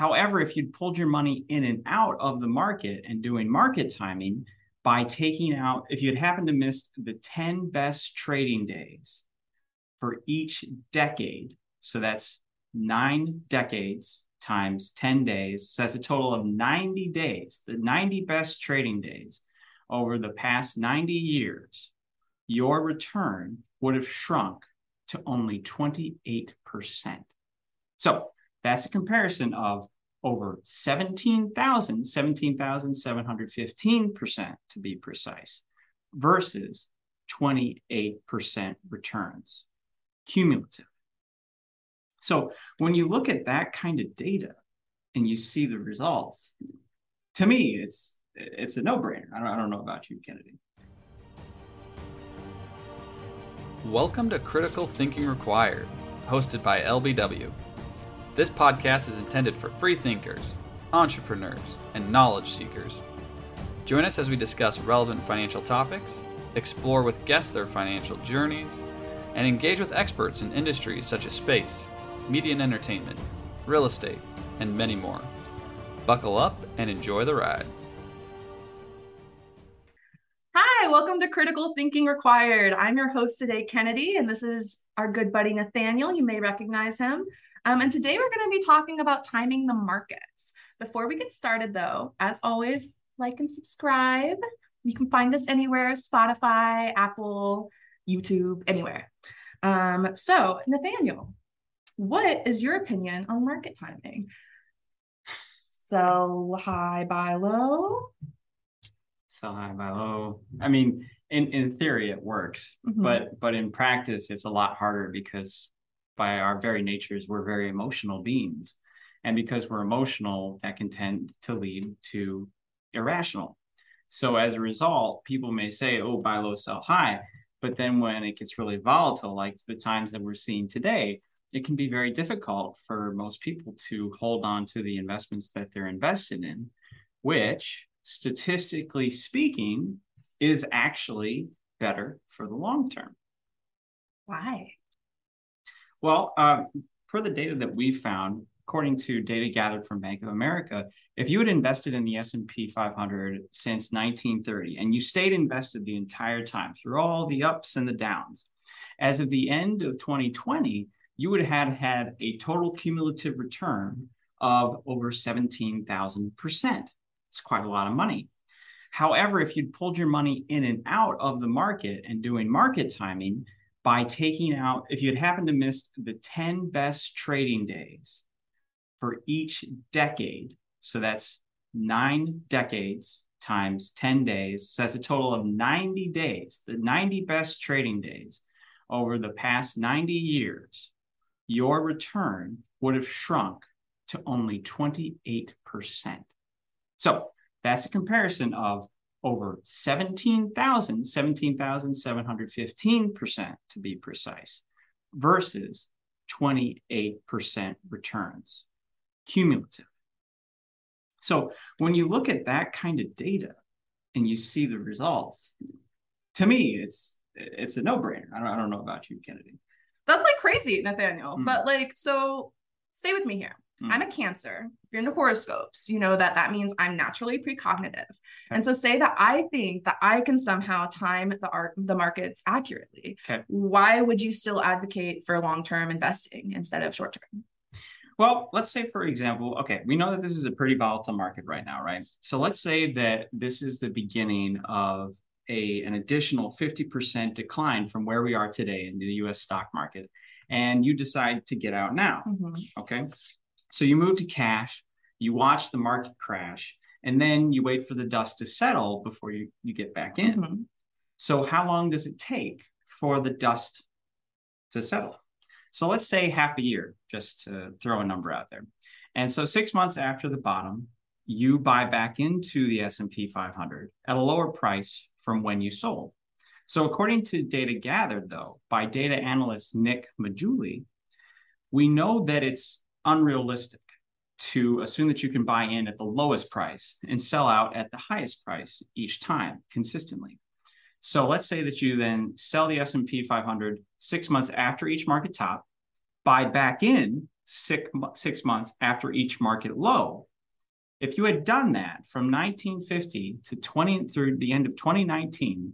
However, if you'd pulled your money in and out of the market and doing market timing by taking out, if you'd happened to miss the 10 best trading days for each decade, so that's nine decades times 10 days. So that's a total of 90 days, the 90 best trading days over the past 90 years, your return would have shrunk to only 28%. So that's a comparison of over 17,000, 17,715% to be precise, versus 28% returns cumulative. So when you look at that kind of data and you see the results, to me, it's it's a no-brainer. I don't, I don't know about you, Kennedy. Welcome to Critical Thinking Required, hosted by LBW. This podcast is intended for free thinkers, entrepreneurs, and knowledge seekers. Join us as we discuss relevant financial topics, explore with guests their financial journeys, and engage with experts in industries such as space, media and entertainment, real estate, and many more. Buckle up and enjoy the ride. Hi, welcome to Critical Thinking Required. I'm your host today, Kennedy, and this is our good buddy Nathaniel. You may recognize him. Um, and today we're going to be talking about timing the markets. Before we get started, though, as always, like and subscribe. You can find us anywhere Spotify, Apple, YouTube, anywhere. Um, so, Nathaniel, what is your opinion on market timing? Sell high, buy low. Sell high, buy low. I mean, in in theory, it works, mm-hmm. but but in practice, it's a lot harder because by our very natures, we're very emotional beings, and because we're emotional, that can tend to lead to irrational. So as a result, people may say, "Oh, buy low, sell high," but then when it gets really volatile, like the times that we're seeing today, it can be very difficult for most people to hold on to the investments that they're invested in, which statistically speaking is actually better for the long term. Why? Well, uh, for the data that we found, according to data gathered from Bank of America, if you had invested in the S&P 500 since 1930 and you stayed invested the entire time through all the ups and the downs, as of the end of 2020, you would have had a total cumulative return of over 17,000%. It's quite a lot of money. However, if you'd pulled your money in and out of the market and doing market timing by taking out, if you had happened to miss the 10 best trading days for each decade, so that's nine decades times 10 days, so that's a total of 90 days, the 90 best trading days over the past 90 years, your return would have shrunk to only 28%. So that's a comparison of over 17,000, 17,715% to be precise, versus 28% returns cumulative. So when you look at that kind of data and you see the results, to me, it's it's a no-brainer. I don't, I don't know about you, Kennedy. That's like crazy, Nathaniel. Mm. But like, so stay with me here. Mm. I'm a Cancer. If you're into horoscopes, you know that that means I'm naturally precognitive. Okay. And so, say that I think that I can somehow time the art the markets accurately. Okay. Why would you still advocate for long term investing instead of short term? Well, let's say, for example, okay, we know that this is a pretty volatile market right now, right? So let's say that this is the beginning of a, an additional 50% decline from where we are today in the US stock market, and you decide to get out now. Mm-hmm. Okay. So you move to cash, you watch the market crash, and then you wait for the dust to settle before you, you get back in. Mm-hmm. So, how long does it take for the dust to settle? So, let's say half a year, just to throw a number out there. And so, six months after the bottom, you buy back into the S&P 500 at a lower price from when you sold. So according to data gathered, though, by data analyst Nick Maggiulli, we know that it's unrealistic to assume that you can buy in at the lowest price and sell out at the highest price each time consistently. So let's say that you then sell the S&P 500 six months after each market top, buy back in six, six months after each market low. If you had done that from 1950 to 20 through the end of 2019,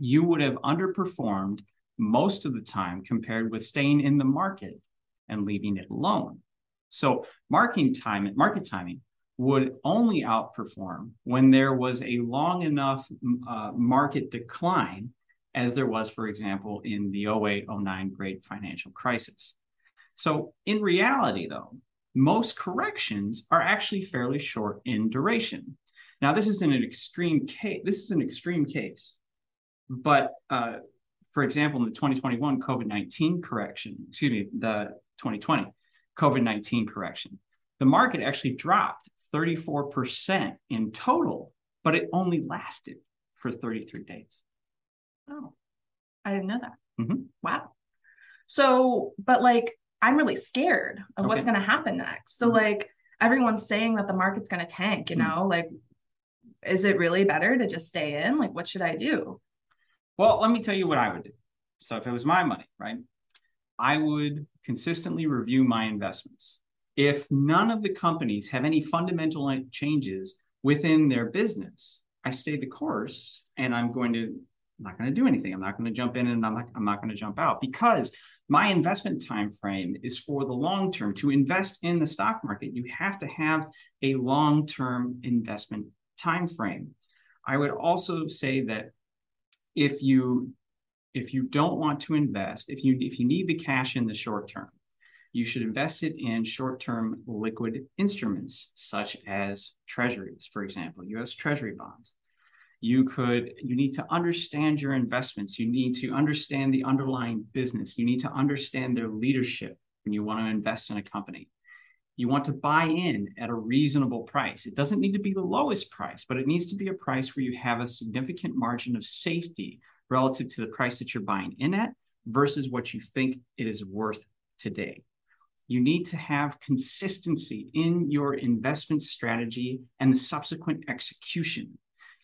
you would have underperformed most of the time compared with staying in the market and leaving it alone. So marketing time, market timing would only outperform when there was a long enough uh, market decline as there was, for example, in the 08 09 great financial crisis. So, in reality, though, most corrections are actually fairly short in duration. Now, this is an extreme case. This is an extreme case, but uh, for example, in the 2021 COVID 19 correction, excuse me, the 2020 COVID 19 correction, the market actually dropped 34% in total, but it only lasted for 33 days. Oh, I didn't know that. Mm-hmm. Wow. So, but like, I'm really scared of okay. what's going to happen next. So, mm-hmm. like, everyone's saying that the market's going to tank, you mm-hmm. know, like, is it really better to just stay in? Like, what should I do? Well, let me tell you what I would do. So, if it was my money, right, I would consistently review my investments. If none of the companies have any fundamental changes within their business, I stay the course and I'm going to I'm not going to do anything. I'm not going to jump in and I'm not, I'm not going to jump out because my investment time frame is for the long term. To invest in the stock market, you have to have a long-term investment time frame. I would also say that if you if you don't want to invest, if you if you need the cash in the short term, you should invest it in short-term liquid instruments such as treasuries, for example, US treasury bonds. You could you need to understand your investments. You need to understand the underlying business. You need to understand their leadership when you want to invest in a company. You want to buy in at a reasonable price. It doesn't need to be the lowest price but it needs to be a price where you have a significant margin of safety relative to the price that you're buying in at versus what you think it is worth today you need to have consistency in your investment strategy and the subsequent execution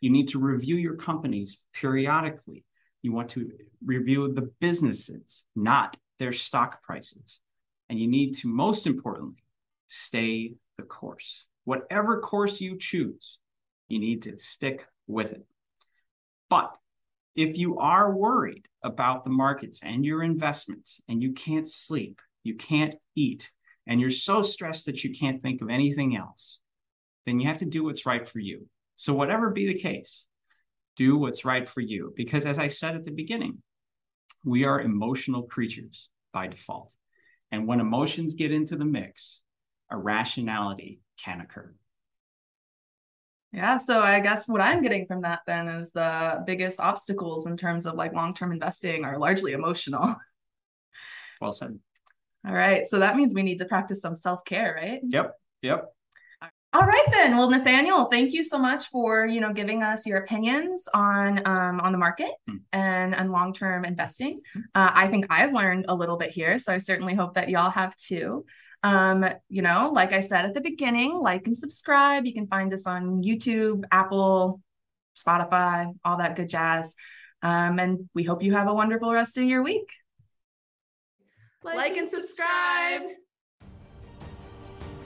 you need to review your companies periodically. You want to review the businesses, not their stock prices. And you need to, most importantly, stay the course. Whatever course you choose, you need to stick with it. But if you are worried about the markets and your investments and you can't sleep, you can't eat, and you're so stressed that you can't think of anything else, then you have to do what's right for you. So, whatever be the case, do what's right for you. Because as I said at the beginning, we are emotional creatures by default. And when emotions get into the mix, irrationality can occur. Yeah. So I guess what I'm getting from that then is the biggest obstacles in terms of like long term investing are largely emotional. Well said. All right. So that means we need to practice some self care, right? Yep. Yep. All right then. Well, Nathaniel, thank you so much for you know giving us your opinions on um, on the market mm. and and long term investing. Hmm. Uh, I think I've learned a little bit here, so I certainly hope that y'all have too. Um, you know, like I said at the beginning, like and subscribe. You can find us on YouTube, Apple, Spotify, all that good jazz. Um, and we hope you have a wonderful rest of your week. Like, like and subscribe.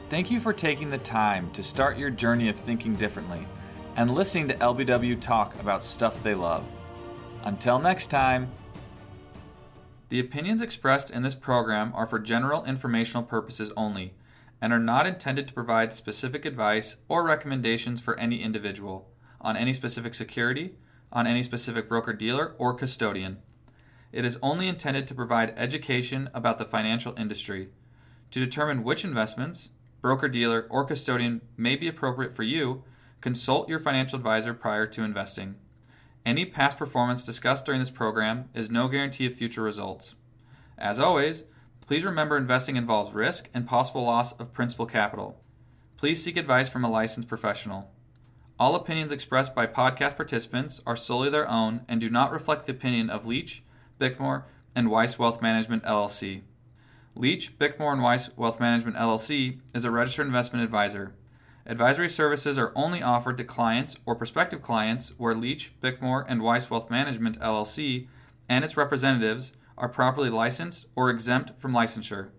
Thank you for taking the time to start your journey of thinking differently and listening to LBW talk about stuff they love. Until next time. The opinions expressed in this program are for general informational purposes only and are not intended to provide specific advice or recommendations for any individual on any specific security, on any specific broker dealer or custodian. It is only intended to provide education about the financial industry. To determine which investments, broker dealer, or custodian may be appropriate for you, consult your financial advisor prior to investing. Any past performance discussed during this program is no guarantee of future results. As always, please remember investing involves risk and possible loss of principal capital. Please seek advice from a licensed professional. All opinions expressed by podcast participants are solely their own and do not reflect the opinion of Leach, Bickmore, and Weiss Wealth Management LLC. Leach, Bickmore, and Weiss Wealth Management LLC is a registered investment advisor. Advisory services are only offered to clients or prospective clients where Leach, Bickmore, and Weiss Wealth Management LLC and its representatives are properly licensed or exempt from licensure.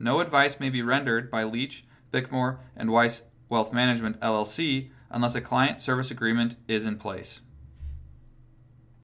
no advice may be rendered by Leach, Bickmore, and Weiss Wealth Management LLC unless a client service agreement is in place.